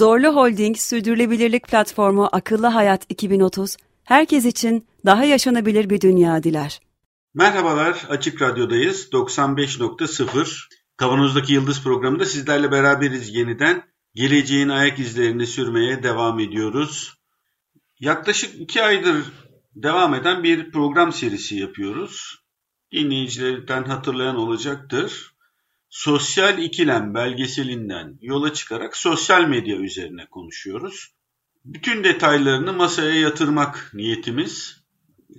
Zorlu Holding Sürdürülebilirlik Platformu Akıllı Hayat 2030, herkes için daha yaşanabilir bir dünya diler. Merhabalar, Açık Radyo'dayız. 95.0 Kavanoz'daki Yıldız programında sizlerle beraberiz yeniden. Geleceğin ayak izlerini sürmeye devam ediyoruz. Yaklaşık iki aydır devam eden bir program serisi yapıyoruz. Dinleyicilerden hatırlayan olacaktır. Sosyal ikilem belgeselinden yola çıkarak sosyal medya üzerine konuşuyoruz. Bütün detaylarını masaya yatırmak niyetimiz.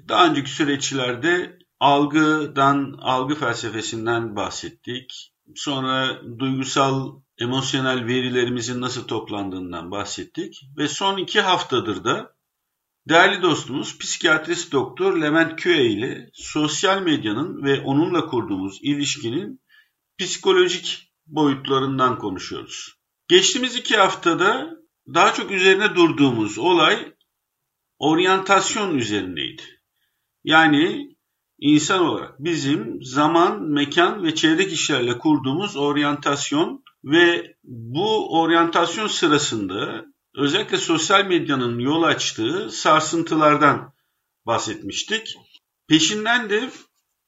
Daha önceki süreçlerde algıdan, algı felsefesinden bahsettik. Sonra duygusal, emosyonel verilerimizin nasıl toplandığından bahsettik. Ve son iki haftadır da değerli dostumuz psikiyatrist doktor Levent Köye ile sosyal medyanın ve onunla kurduğumuz ilişkinin psikolojik boyutlarından konuşuyoruz. Geçtiğimiz iki haftada daha çok üzerine durduğumuz olay oryantasyon üzerindeydi. Yani insan olarak bizim zaman, mekan ve çevre kişilerle kurduğumuz oryantasyon ve bu oryantasyon sırasında özellikle sosyal medyanın yol açtığı sarsıntılardan bahsetmiştik. Peşinden de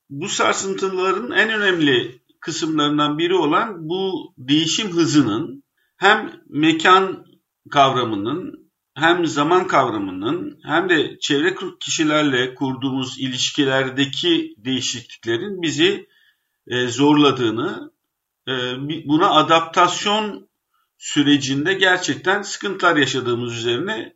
bu sarsıntıların en önemli kısımlarından biri olan bu değişim hızının hem mekan kavramının hem zaman kavramının hem de çevre kişilerle kurduğumuz ilişkilerdeki değişikliklerin bizi e, zorladığını, e, buna adaptasyon sürecinde gerçekten sıkıntılar yaşadığımız üzerine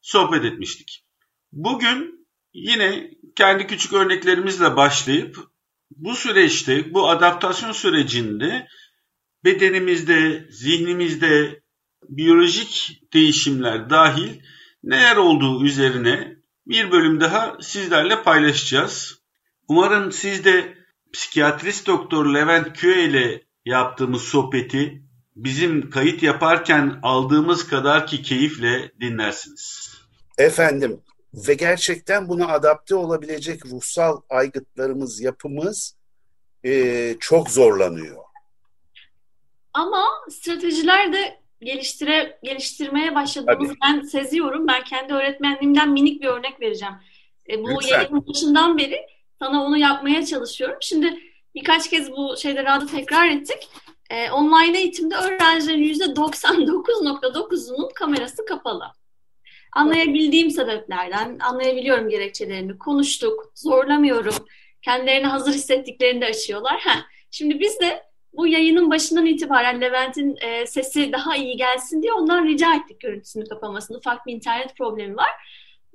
sohbet etmiştik. Bugün yine kendi küçük örneklerimizle başlayıp bu süreçte, bu adaptasyon sürecinde bedenimizde, zihnimizde biyolojik değişimler dahil neler olduğu üzerine bir bölüm daha sizlerle paylaşacağız. Umarım siz de psikiyatrist doktor Levent Köye ile yaptığımız sohbeti bizim kayıt yaparken aldığımız kadar ki keyifle dinlersiniz. Efendim ve gerçekten buna adapte olabilecek ruhsal aygıtlarımız, yapımız e, çok zorlanıyor. Ama stratejiler de geliştire geliştirmeye başladığımızı ben seziyorum. Ben kendi öğretmenliğimden minik bir örnek vereceğim. E, bu yayının başından beri sana onu yapmaya çalışıyorum. Şimdi birkaç kez bu şeyleri adı tekrar ettik. E, online eğitimde öğrencilerin %99.9'unun kamerası kapalı. Anlayabildiğim sebeplerden, anlayabiliyorum gerekçelerini, konuştuk, zorlamıyorum. Kendilerini hazır hissettiklerini de açıyorlar. Heh. Şimdi biz de bu yayının başından itibaren Levent'in e, sesi daha iyi gelsin diye ondan rica ettik görüntüsünü kapamasını. Ufak bir internet problemi var.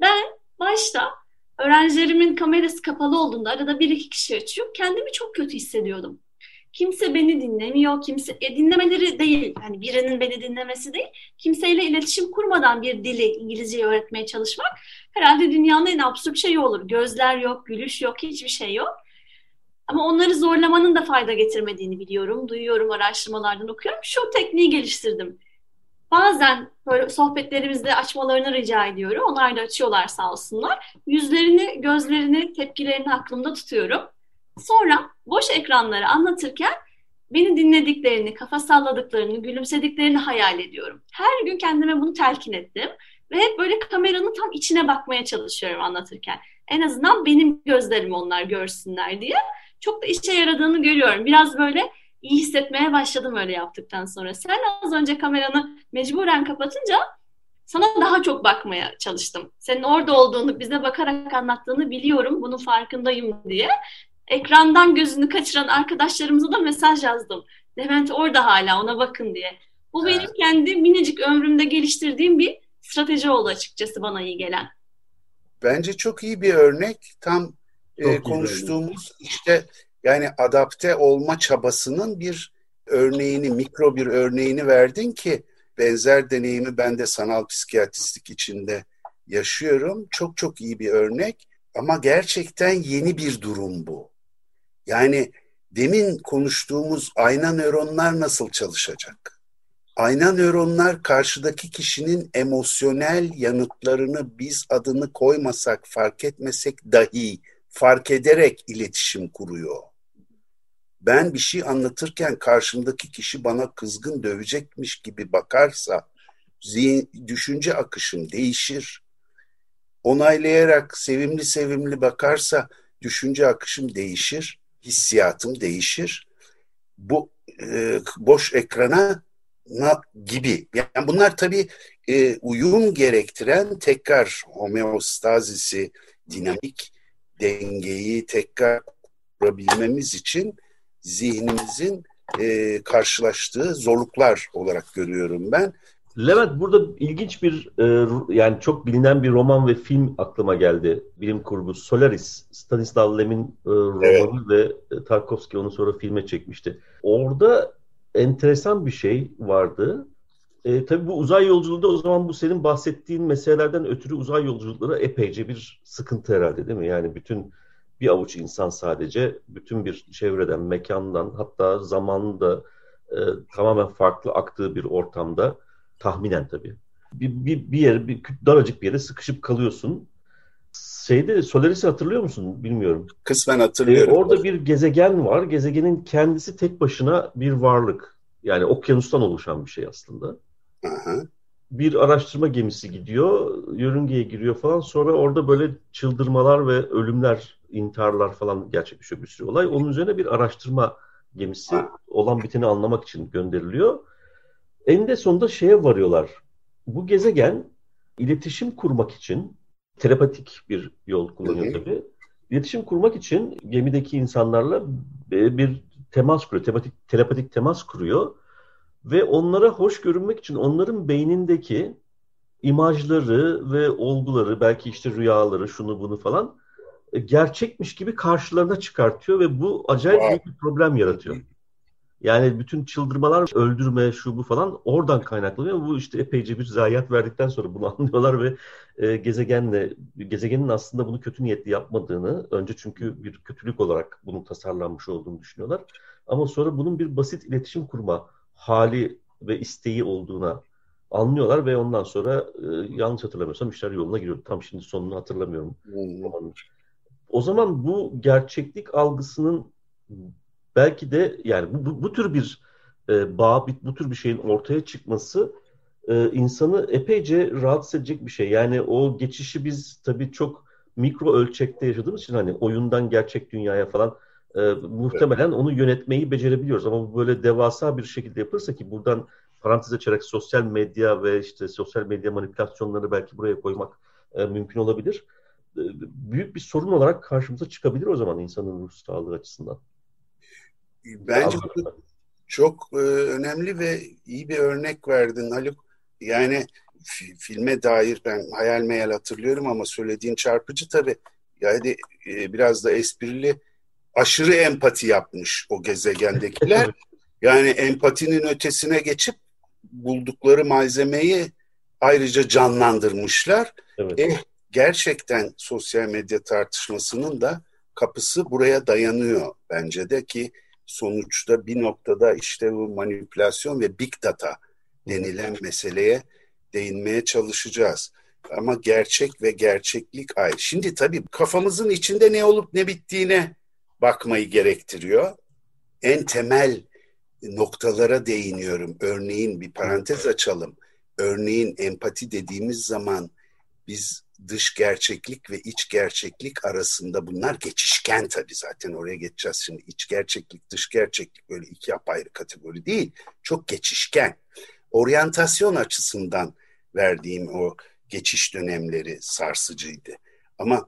Ben başta öğrencilerimin kamerası kapalı olduğunda arada bir iki kişi açıyor. Kendimi çok kötü hissediyordum. Kimse beni dinlemiyor, kimse e, dinlemeleri değil, hani birinin beni dinlemesi değil, kimseyle iletişim kurmadan bir dili İngilizceyi öğretmeye çalışmak herhalde dünyanın en absürt şeyi olur. Gözler yok, gülüş yok, hiçbir şey yok. Ama onları zorlamanın da fayda getirmediğini biliyorum, duyuyorum, araştırmalardan okuyorum. Şu tekniği geliştirdim. Bazen böyle sohbetlerimizde açmalarını rica ediyorum. Onlar da açıyorlar sağ olsunlar. Yüzlerini, gözlerini, tepkilerini aklımda tutuyorum. Sonra boş ekranları anlatırken beni dinlediklerini, kafa salladıklarını, gülümsediklerini hayal ediyorum. Her gün kendime bunu telkin ettim. Ve hep böyle kameranın tam içine bakmaya çalışıyorum anlatırken. En azından benim gözlerimi onlar görsünler diye. Çok da işe yaradığını görüyorum. Biraz böyle iyi hissetmeye başladım öyle yaptıktan sonra. Sen az önce kameranı mecburen kapatınca sana daha çok bakmaya çalıştım. Senin orada olduğunu, bize bakarak anlattığını biliyorum, bunun farkındayım diye ekrandan gözünü kaçıran arkadaşlarımıza da mesaj yazdım. Levent orada hala ona bakın diye. Bu evet. benim kendi minicik ömrümde geliştirdiğim bir strateji oldu açıkçası bana iyi gelen. Bence çok iyi bir örnek. Tam e, konuştuğumuz işte yani adapte olma çabasının bir örneğini, mikro bir örneğini verdin ki benzer deneyimi ben de sanal psikiyatristlik içinde yaşıyorum. Çok çok iyi bir örnek ama gerçekten yeni bir durum bu. Yani demin konuştuğumuz ayna nöronlar nasıl çalışacak? Ayna nöronlar karşıdaki kişinin emosyonel yanıtlarını biz adını koymasak, fark etmesek dahi fark ederek iletişim kuruyor. Ben bir şey anlatırken karşımdaki kişi bana kızgın dövecekmiş gibi bakarsa zihin, düşünce akışım değişir. Onaylayarak sevimli sevimli bakarsa düşünce akışım değişir, hissiyatım değişir. Bu e, boş ekrana na gibi. Yani bunlar tabii e, uyum gerektiren tekrar homeostazisi, dinamik dengeyi tekrar kurabilmemiz için zihnimizin e, karşılaştığı zorluklar olarak görüyorum ben. Levent burada ilginç bir e, yani çok bilinen bir roman ve film aklıma geldi. Bilim kurgu Solaris, Stanislav Lem'in e, romanı evet. ve e, Tarkovski onu sonra filme çekmişti. Orada enteresan bir şey vardı. E, tabii bu uzay yolculuğunda o zaman bu senin bahsettiğin meselelerden ötürü uzay yolculukları epeyce bir sıkıntı herhalde değil mi? Yani bütün bir avuç insan sadece bütün bir çevreden, mekandan hatta zamanın da e, tamamen farklı aktığı bir ortamda tahminen tabii. Bir, bir, bir yere, bir daracık bir yere sıkışıp kalıyorsun. Şeyde Solaris'i hatırlıyor musun? Bilmiyorum. Kısmen hatırlıyorum. Ee, orada bir gezegen var. Gezegenin kendisi tek başına bir varlık. Yani okyanustan oluşan bir şey aslında. Aha. Bir araştırma gemisi gidiyor, yörüngeye giriyor falan. Sonra orada böyle çıldırmalar ve ölümler, intiharlar falan gerçekleşiyor bir sürü olay. Onun üzerine bir araştırma gemisi olan biteni anlamak için gönderiliyor. Eninde sonunda şeye varıyorlar. Bu gezegen iletişim kurmak için telepatik bir yol kullanıyor tabii. İletişim kurmak için gemideki insanlarla bir temas kuruyor, telepatik, telepatik temas kuruyor ve onlara hoş görünmek için onların beynindeki imajları ve olguları, belki işte rüyaları, şunu bunu falan e, gerçekmiş gibi karşılarına çıkartıyor ve bu acayip büyük bir problem yaratıyor. Yani bütün çıldırmalar, öldürme, şu bu falan oradan kaynaklanıyor. Bu işte epeyce bir zayiat verdikten sonra bunu anlıyorlar ve e, gezegenle, gezegenin aslında bunu kötü niyetli yapmadığını, önce çünkü bir kötülük olarak bunun tasarlanmış olduğunu düşünüyorlar. Ama sonra bunun bir basit iletişim kurma hali ve isteği olduğuna anlıyorlar ve ondan sonra e, yanlış hatırlamıyorsam işler yoluna giriyor. Tam şimdi sonunu hatırlamıyorum. Hmm. O zaman bu gerçeklik algısının belki de yani bu, bu, bu tür bir e, bağ, bu tür bir şeyin ortaya çıkması e, insanı epeyce rahatsız edecek bir şey. Yani o geçişi biz tabii çok mikro ölçekte yaşadığımız için hani oyundan gerçek dünyaya falan e, muhtemelen onu yönetmeyi becerebiliyoruz. Ama bu böyle devasa bir şekilde yapılırsa ki buradan parantez açarak sosyal medya ve işte sosyal medya manipülasyonları belki buraya koymak e, mümkün olabilir. E, büyük bir sorun olarak karşımıza çıkabilir o zaman insanın ruh sağlığı açısından. Bence bu çok e, önemli ve iyi bir örnek verdin Haluk. Yani filme dair ben hayal meyal hatırlıyorum ama söylediğin çarpıcı tabii. Yani e, biraz da esprili aşırı empati yapmış o gezegendekiler. yani empatinin ötesine geçip buldukları malzemeyi ayrıca canlandırmışlar. Evet. Eh, gerçekten sosyal medya tartışmasının da kapısı buraya dayanıyor bence de ki sonuçta bir noktada işte bu manipülasyon ve big data denilen meseleye değinmeye çalışacağız. Ama gerçek ve gerçeklik ayrı. Şimdi tabii kafamızın içinde ne olup ne bittiğine bakmayı gerektiriyor. En temel noktalara değiniyorum. Örneğin bir parantez açalım. Örneğin empati dediğimiz zaman biz dış gerçeklik ve iç gerçeklik arasında bunlar geçişken tabii zaten oraya geçeceğiz şimdi. iç gerçeklik, dış gerçeklik böyle iki apayrı kategori değil. Çok geçişken. Oryantasyon açısından verdiğim o geçiş dönemleri sarsıcıydı. Ama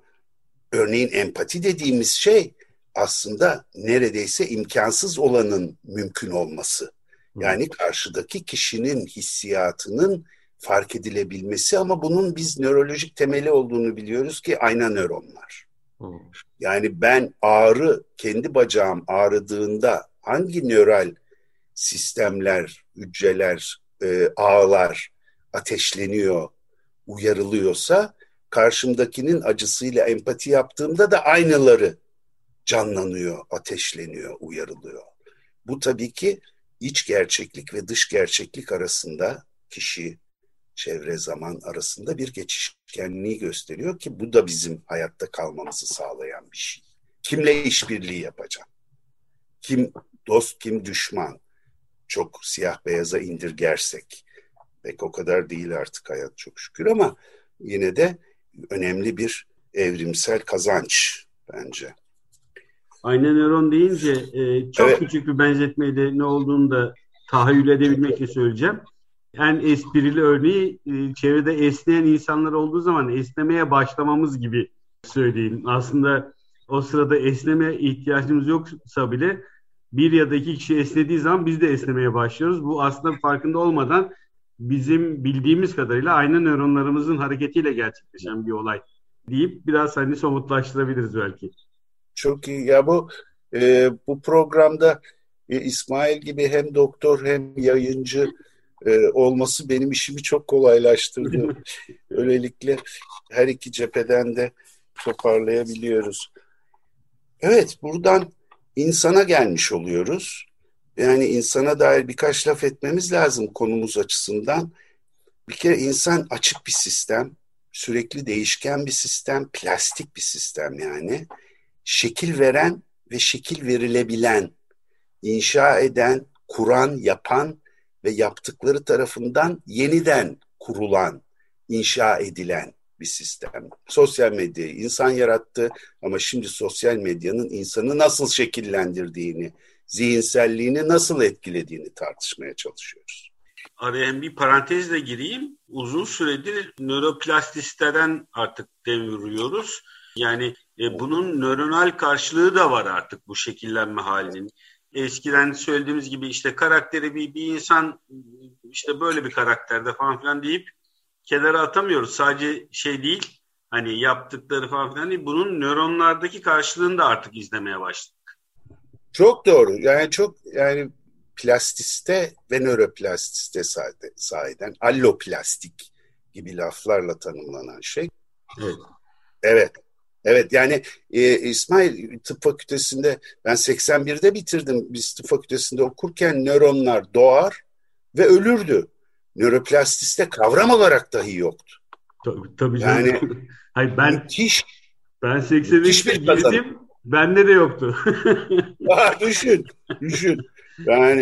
örneğin empati dediğimiz şey aslında neredeyse imkansız olanın mümkün olması. Yani karşıdaki kişinin hissiyatının fark edilebilmesi ama bunun biz nörolojik temeli olduğunu biliyoruz ki ayna nöronlar. Yani ben ağrı, kendi bacağım ağrıdığında hangi nöral sistemler, hücreler e, ağlar ateşleniyor, uyarılıyorsa karşımdakinin acısıyla empati yaptığımda da aynıları canlanıyor, ateşleniyor, uyarılıyor. Bu tabii ki iç gerçeklik ve dış gerçeklik arasında kişi, çevre, zaman arasında bir geçişkenliği gösteriyor ki bu da bizim hayatta kalmamızı sağlayan bir şey. Kimle işbirliği yapacağım? Kim dost, kim düşman? Çok siyah beyaza indirgersek. Pek o kadar değil artık hayat çok şükür ama yine de önemli bir evrimsel kazanç bence. Ayna nöron deyince e, çok evet. küçük bir benzetmeyle ne olduğunu da tahayyül edebilmek söyleyeceğim. En esprili örneği e, çevrede esneyen insanlar olduğu zaman esnemeye başlamamız gibi söyleyeyim. Aslında o sırada esnemeye ihtiyacımız yoksa bile bir ya da iki kişi esnediği zaman biz de esnemeye başlıyoruz. Bu aslında farkında olmadan bizim bildiğimiz kadarıyla aynı nöronlarımızın hareketiyle gerçekleşen bir olay deyip biraz hani somutlaştırabiliriz belki. Çok iyi. Ya bu e, bu programda e, İsmail gibi hem doktor hem yayıncı e, olması benim işimi çok kolaylaştırdı. Öylelikle her iki cepheden de toparlayabiliyoruz. Evet, buradan insana gelmiş oluyoruz. Yani insana dair birkaç laf etmemiz lazım konumuz açısından. Bir kere insan açık bir sistem, sürekli değişken bir sistem, plastik bir sistem yani şekil veren ve şekil verilebilen, inşa eden, kuran, yapan ve yaptıkları tarafından yeniden kurulan, inşa edilen bir sistem. Sosyal medyayı insan yarattı ama şimdi sosyal medyanın insanı nasıl şekillendirdiğini, zihinselliğini nasıl etkilediğini tartışmaya çalışıyoruz. Araya bir parantezle gireyim. Uzun süredir nöroplastisiteden artık dem. Yani e, bunun nöronal karşılığı da var artık bu şekillenme halinin. Eskiden söylediğimiz gibi işte karakteri bir, bir insan işte böyle bir karakterde falan filan deyip kenara atamıyoruz. Sadece şey değil hani yaptıkları falan filan değil. Bunun nöronlardaki karşılığını da artık izlemeye başladık. Çok doğru. Yani çok yani plastiste ve nöroplastiste sahiden alloplastik gibi laflarla tanımlanan şey. Evet. Evet. Evet yani e, İsmail tıp fakültesinde ben 81'de bitirdim. Biz tıp fakültesinde okurken nöronlar doğar ve ölürdü. Nöroplastiste kavram olarak dahi yoktu. Tabii, tabii yani, canım. Hayır, ben, müthiş, ben 83'te girdim. Bende de yoktu. Aa, düşün, düşün. Yani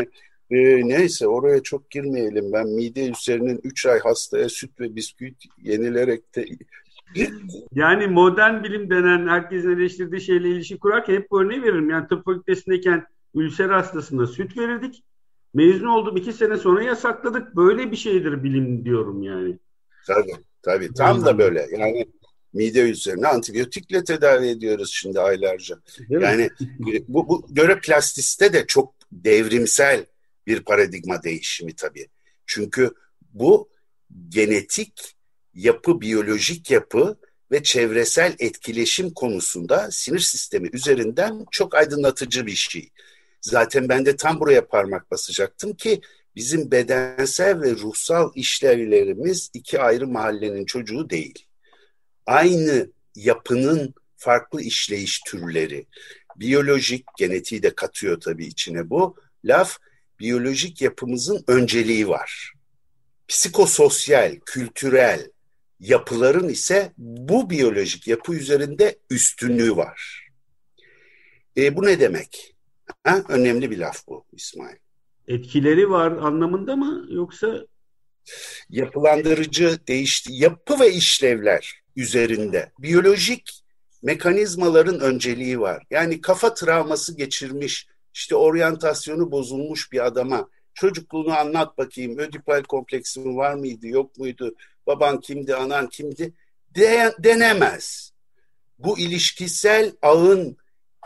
e, neyse oraya çok girmeyelim. Ben mide üzerinin 3 ay hastaya süt ve bisküvit yenilerek de yani modern bilim denen herkesin eleştirdiği şeyle ilişki kurarken hep bu örneği veririm. Yani tıp fakültesindeyken ülser hastasına süt verirdik. Mezun oldum iki sene sonra yasakladık. Böyle bir şeydir bilim diyorum yani. Tabii tabii tam da böyle. Yani mide ülserine antibiyotikle tedavi ediyoruz şimdi aylarca. Değil yani bu, bu göre plastiste de çok devrimsel bir paradigma değişimi tabii. Çünkü bu genetik yapı, biyolojik yapı ve çevresel etkileşim konusunda sinir sistemi üzerinden çok aydınlatıcı bir şey. Zaten ben de tam buraya parmak basacaktım ki bizim bedensel ve ruhsal işlevlerimiz iki ayrı mahallenin çocuğu değil. Aynı yapının farklı işleyiş türleri. Biyolojik, genetiği de katıyor tabii içine bu. Laf, biyolojik yapımızın önceliği var. Psikososyal, kültürel, yapıların ise bu biyolojik yapı üzerinde üstünlüğü var. E, bu ne demek? Ha? Önemli bir laf bu İsmail. Etkileri var anlamında mı yoksa? Yapılandırıcı, değişti yapı ve işlevler üzerinde biyolojik mekanizmaların önceliği var. Yani kafa travması geçirmiş, işte oryantasyonu bozulmuş bir adama çocukluğunu anlat bakayım, ödipal kompleksin var mıydı, yok muydu, baban kimdi, anan kimdi de, denemez. Bu ilişkisel ağın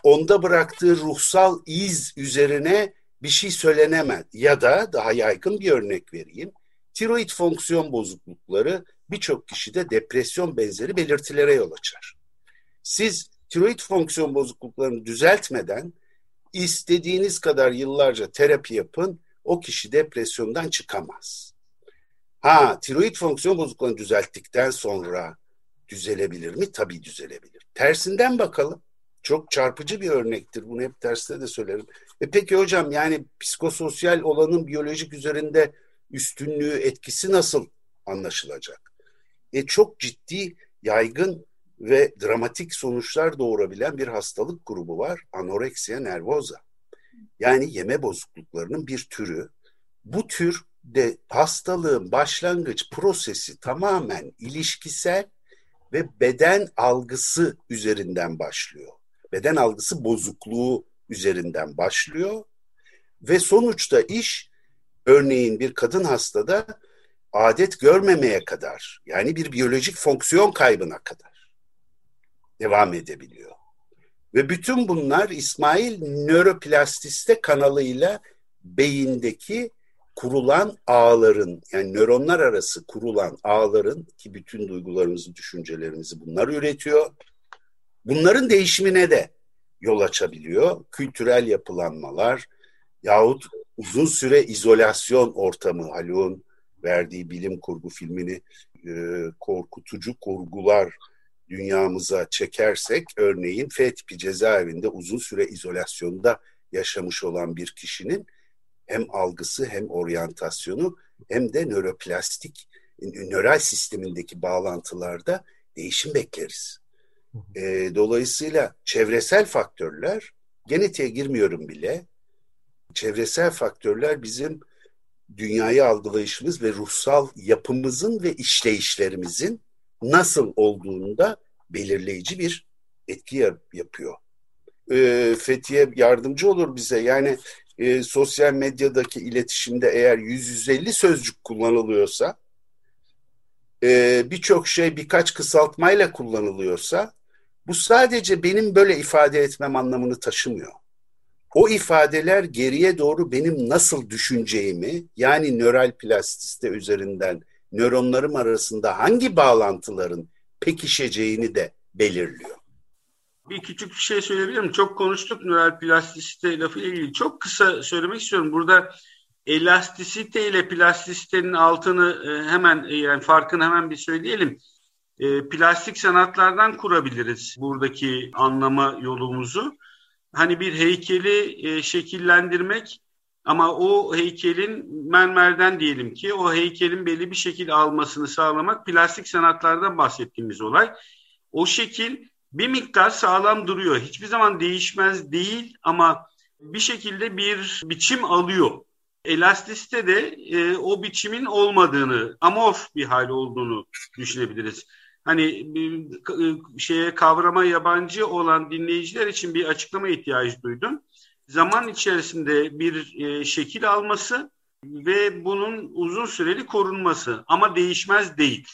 onda bıraktığı ruhsal iz üzerine bir şey söylenemez. Ya da daha yaygın bir örnek vereyim. Tiroid fonksiyon bozuklukları birçok kişide depresyon benzeri belirtilere yol açar. Siz tiroid fonksiyon bozukluklarını düzeltmeden istediğiniz kadar yıllarca terapi yapın, o kişi depresyondan çıkamaz. Ha, tiroid fonksiyon bozukluğunu düzelttikten sonra düzelebilir mi? Tabii düzelebilir. Tersinden bakalım. Çok çarpıcı bir örnektir. Bunu hep derste de söylerim. E peki hocam yani psikososyal olanın biyolojik üzerinde üstünlüğü, etkisi nasıl anlaşılacak? E çok ciddi, yaygın ve dramatik sonuçlar doğurabilen bir hastalık grubu var. Anoreksiya nervosa. Yani yeme bozukluklarının bir türü. Bu tür de hastalığın başlangıç prosesi tamamen ilişkisel ve beden algısı üzerinden başlıyor. Beden algısı bozukluğu üzerinden başlıyor ve sonuçta iş örneğin bir kadın hastada adet görmemeye kadar yani bir biyolojik fonksiyon kaybına kadar devam edebiliyor. Ve bütün bunlar İsmail nöroplastiste kanalıyla beyindeki kurulan ağların yani nöronlar arası kurulan ağların ki bütün duygularımızı, düşüncelerimizi bunlar üretiyor. Bunların değişimine de yol açabiliyor. Kültürel yapılanmalar yahut uzun süre izolasyon ortamı Haluk'un verdiği bilim kurgu filmini e, korkutucu kurgular dünyamıza çekersek örneğin F tipi cezaevinde uzun süre izolasyonda yaşamış olan bir kişinin hem algısı hem oryantasyonu hem de nöroplastik nöral sistemindeki bağlantılarda değişim bekleriz. E, dolayısıyla çevresel faktörler genetiğe girmiyorum bile. Çevresel faktörler bizim dünyayı algılayışımız ve ruhsal yapımızın ve işleyişlerimizin nasıl olduğunda belirleyici bir etki yapıyor. E, Fethiye yardımcı olur bize. Yani e, sosyal medyadaki iletişimde eğer 100-150 sözcük kullanılıyorsa, e, birçok şey birkaç kısaltmayla kullanılıyorsa, bu sadece benim böyle ifade etmem anlamını taşımıyor. O ifadeler geriye doğru benim nasıl düşüneceğimi, yani nöral plastiste üzerinden nöronlarım arasında hangi bağlantıların pekişeceğini de belirliyor. Bir küçük bir şey söyleyebilirim. Çok konuştuk nöral plastisite lafı ilgili. Çok kısa söylemek istiyorum. Burada elastisite ile plastisitenin altını e, hemen e, yani farkını hemen bir söyleyelim. E, plastik sanatlardan kurabiliriz buradaki anlama yolumuzu. Hani bir heykeli şekillendirmek ama o heykelin mermerden diyelim ki o heykelin belli bir şekil almasını sağlamak plastik sanatlardan bahsettiğimiz olay. O şekil bir miktar sağlam duruyor. Hiçbir zaman değişmez değil ama bir şekilde bir biçim alıyor. Elastisite de e, o biçimin olmadığını, amorf bir hal olduğunu düşünebiliriz. Hani bir, e, şeye kavrama yabancı olan dinleyiciler için bir açıklama ihtiyacı duydum. Zaman içerisinde bir e, şekil alması ve bunun uzun süreli korunması ama değişmez değil.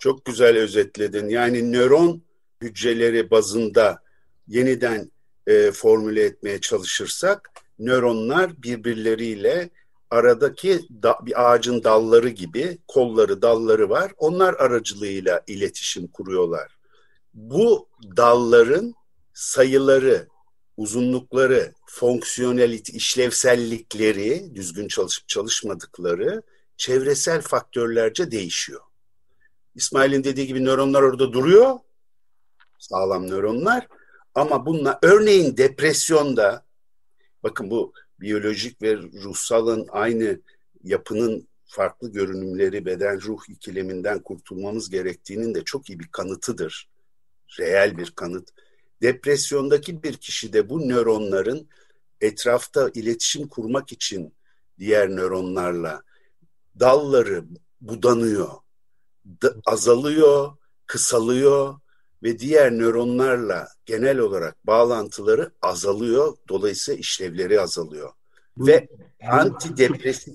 Çok güzel özetledin. Yani nöron hücreleri bazında yeniden e, formüle etmeye çalışırsak nöronlar birbirleriyle aradaki da, bir ağacın dalları gibi kolları dalları var. Onlar aracılığıyla iletişim kuruyorlar. Bu dalların sayıları, uzunlukları, fonksiyonelite, işlevsellikleri, düzgün çalışıp çalışmadıkları çevresel faktörlerce değişiyor. İsmail'in dediği gibi nöronlar orada duruyor sağlam nöronlar. Ama bunlar örneğin depresyonda bakın bu biyolojik ve ruhsalın aynı yapının farklı görünümleri beden ruh ikileminden kurtulmamız gerektiğinin de çok iyi bir kanıtıdır. Reel bir kanıt. Depresyondaki bir kişide bu nöronların etrafta iletişim kurmak için diğer nöronlarla dalları budanıyor, azalıyor, kısalıyor ve diğer nöronlarla genel olarak bağlantıları azalıyor. Dolayısıyla işlevleri azalıyor. Bu, ve antidepresif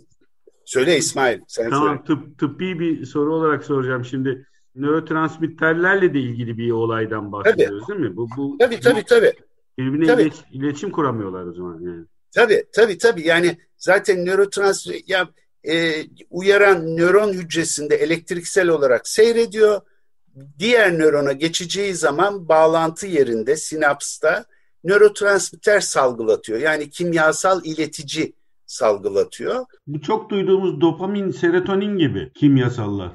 Söyle İsmail. Sen tamam söyle. tıp, tıbbi bir soru olarak soracağım şimdi. Nörotransmitterlerle de ilgili bir olaydan bahsediyoruz tabii. değil mi? Bu, bu, tabii tabii bu, tabii. Birbirine tabii. İlet, iletişim kuramıyorlar o zaman yani. Tabii tabii tabii yani zaten nörotransmitter ya e, uyaran nöron hücresinde elektriksel olarak seyrediyor diğer nörona geçeceği zaman bağlantı yerinde sinapsta nörotransmitter salgılatıyor. Yani kimyasal iletici salgılatıyor. Bu çok duyduğumuz dopamin, serotonin gibi kimyasallar.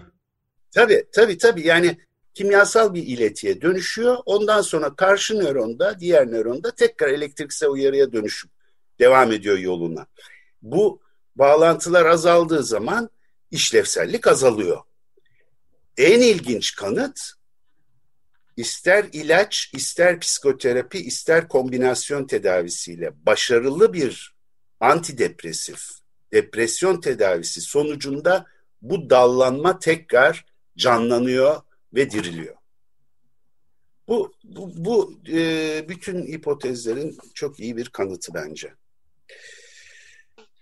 Tabii tabii tabii yani kimyasal bir iletiye dönüşüyor. Ondan sonra karşı nöronda, diğer nöronda tekrar elektriksel uyarıya dönüşüp devam ediyor yoluna. Bu bağlantılar azaldığı zaman işlevsellik azalıyor. En ilginç kanıt ister ilaç, ister psikoterapi, ister kombinasyon tedavisiyle başarılı bir antidepresif depresyon tedavisi sonucunda bu dallanma tekrar canlanıyor ve diriliyor. Bu, bu, bu e, bütün hipotezlerin çok iyi bir kanıtı bence.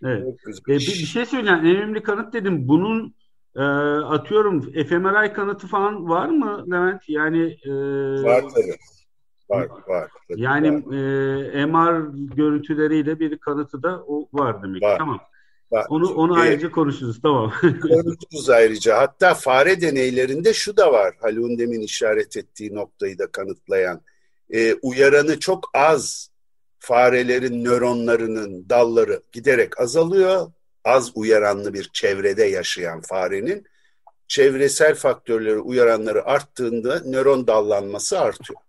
Evet. E, bir, bir şey söyleyeyim. En önemli kanıt dedim. Bunun e, atıyorum fMRI kanıtı falan var mı Levent? Yani e, var tabii. Var, var. Tabii yani var. E, MR görüntüleriyle bir kanıtı da o var demek. Var. Tamam. Var. Onu onu ee, ayrıca konuşuruz. Tamam. konuşuruz ayrıca. Hatta fare deneylerinde şu da var. Haluk'un demin işaret ettiği noktayı da kanıtlayan. E, uyaranı çok az farelerin nöronlarının dalları giderek azalıyor. Az uyaranlı bir çevrede yaşayan farenin çevresel faktörleri uyaranları arttığında nöron dallanması artıyor.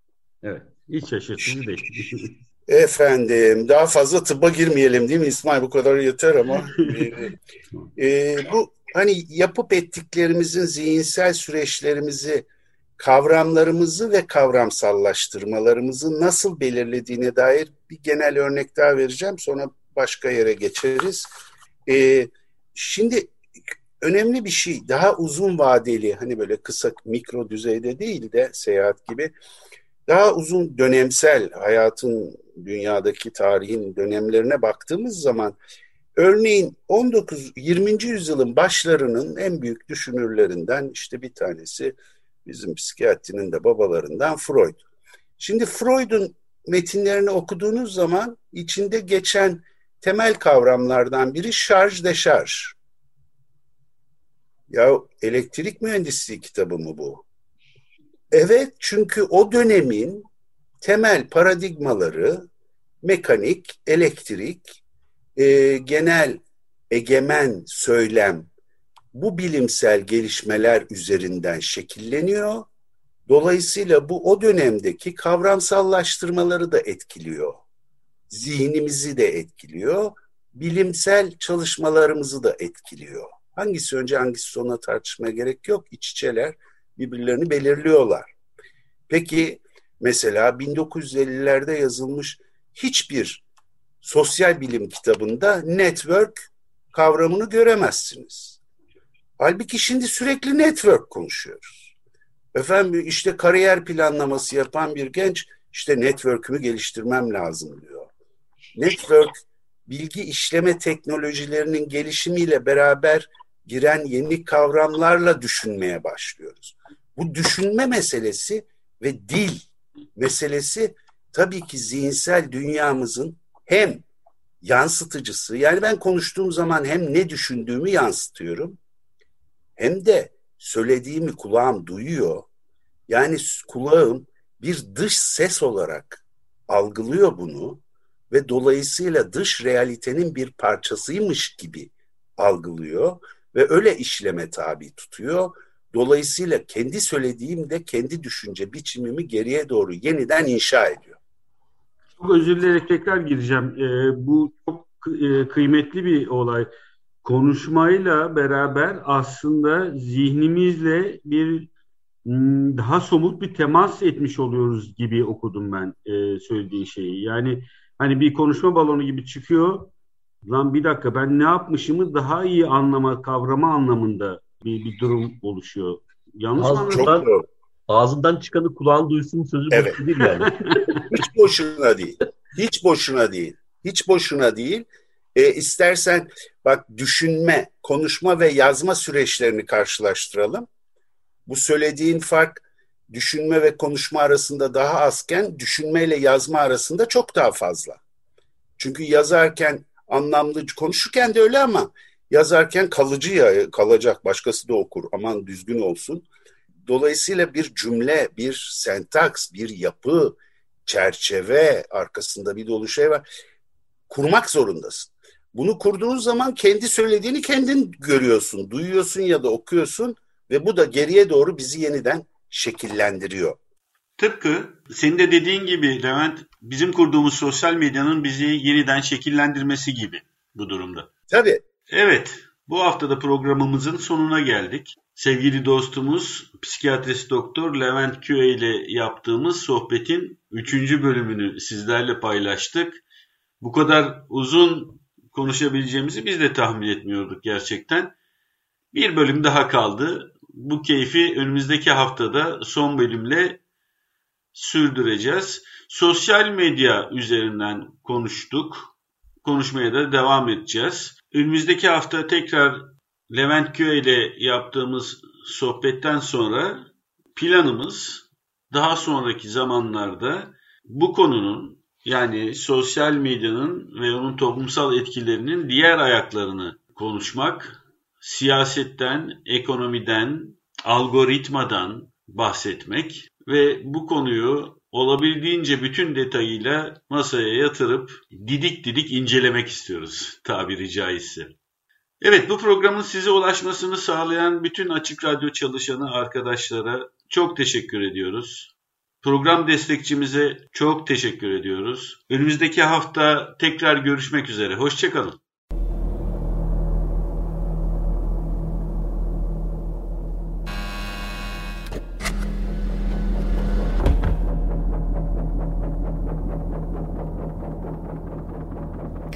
Evet. Hiç şaşırtıcı değil. Efendim daha fazla tıbba girmeyelim değil mi İsmail bu kadar yeter ama e, e, bu hani yapıp ettiklerimizin zihinsel süreçlerimizi kavramlarımızı ve kavramsallaştırmalarımızı nasıl belirlediğine dair bir genel örnek daha vereceğim. Sonra başka yere geçeriz. Ee, şimdi önemli bir şey daha uzun vadeli hani böyle kısa mikro düzeyde değil de seyahat gibi daha uzun dönemsel hayatın dünyadaki tarihin dönemlerine baktığımız zaman örneğin 19 20. yüzyılın başlarının en büyük düşünürlerinden işte bir tanesi bizim psikiyatrinin de babalarından Freud. Şimdi Freud'un metinlerini okuduğunuz zaman içinde geçen temel kavramlardan biri şarj deşarj. Ya elektrik mühendisliği kitabı mı bu? Evet çünkü o dönemin temel paradigmaları mekanik, elektrik, e, genel egemen söylem bu bilimsel gelişmeler üzerinden şekilleniyor. Dolayısıyla bu o dönemdeki kavramsallaştırmaları da etkiliyor. Zihnimizi de etkiliyor. Bilimsel çalışmalarımızı da etkiliyor. Hangisi önce hangisi sonra tartışmaya gerek yok. İç içeler birbirlerini belirliyorlar. Peki mesela 1950'lerde yazılmış hiçbir sosyal bilim kitabında network kavramını göremezsiniz. Halbuki şimdi sürekli network konuşuyoruz. Efendim işte kariyer planlaması yapan bir genç işte network'ümü geliştirmem lazım diyor. Network bilgi işleme teknolojilerinin gelişimiyle beraber giren yeni kavramlarla düşünmeye başlıyoruz. Bu düşünme meselesi ve dil meselesi tabii ki zihinsel dünyamızın hem yansıtıcısı yani ben konuştuğum zaman hem ne düşündüğümü yansıtıyorum hem de söylediğimi kulağım duyuyor. Yani kulağım bir dış ses olarak algılıyor bunu ve dolayısıyla dış realitenin bir parçasıymış gibi algılıyor ve öyle işleme tabi tutuyor. Dolayısıyla kendi söylediğim de kendi düşünce biçimimi geriye doğru yeniden inşa ediyor. Çok özür dileyerek tekrar gireceğim. Ee, bu çok e, kıymetli bir olay. Konuşmayla beraber aslında zihnimizle bir hmm, daha somut bir temas etmiş oluyoruz gibi okudum ben e, söylediğin şeyi. Yani hani bir konuşma balonu gibi çıkıyor. Lan bir dakika ben ne yapmışımı daha iyi anlama, kavrama anlamında bir, bir durum oluşuyor. Yanlış mı anladım? Ağzından çıkanı kulağın duysun sözü evet. değil yani. Hiç boşuna değil. Hiç boşuna değil. Hiç boşuna değil. E, istersen bak düşünme, konuşma ve yazma süreçlerini karşılaştıralım. Bu söylediğin fark düşünme ve konuşma arasında daha azken düşünmeyle yazma arasında çok daha fazla. Çünkü yazarken anlamlı konuşurken de öyle ama yazarken kalıcı ya kalacak başkası da okur aman düzgün olsun. Dolayısıyla bir cümle, bir sentaks, bir yapı, çerçeve arkasında bir dolu şey var. Kurmak zorundasın. Bunu kurduğun zaman kendi söylediğini kendin görüyorsun, duyuyorsun ya da okuyorsun ve bu da geriye doğru bizi yeniden şekillendiriyor. Tıpkı senin de dediğin gibi Levent bizim kurduğumuz sosyal medyanın bizi yeniden şekillendirmesi gibi bu durumda. Tabii. Evet bu haftada programımızın sonuna geldik. Sevgili dostumuz psikiyatrist doktor Levent Küe ile yaptığımız sohbetin 3. bölümünü sizlerle paylaştık. Bu kadar uzun konuşabileceğimizi biz de tahmin etmiyorduk gerçekten. Bir bölüm daha kaldı. Bu keyfi önümüzdeki haftada son bölümle sürdüreceğiz. Sosyal medya üzerinden konuştuk. Konuşmaya da devam edeceğiz. Önümüzdeki hafta tekrar Levent Köy ile yaptığımız sohbetten sonra planımız daha sonraki zamanlarda bu konunun yani sosyal medyanın ve onun toplumsal etkilerinin diğer ayaklarını konuşmak, siyasetten, ekonomiden, algoritmadan bahsetmek ve bu konuyu olabildiğince bütün detayıyla masaya yatırıp didik didik incelemek istiyoruz tabiri caizse. Evet bu programın size ulaşmasını sağlayan bütün Açık Radyo çalışanı arkadaşlara çok teşekkür ediyoruz. Program destekçimize çok teşekkür ediyoruz. Önümüzdeki hafta tekrar görüşmek üzere. Hoşçakalın.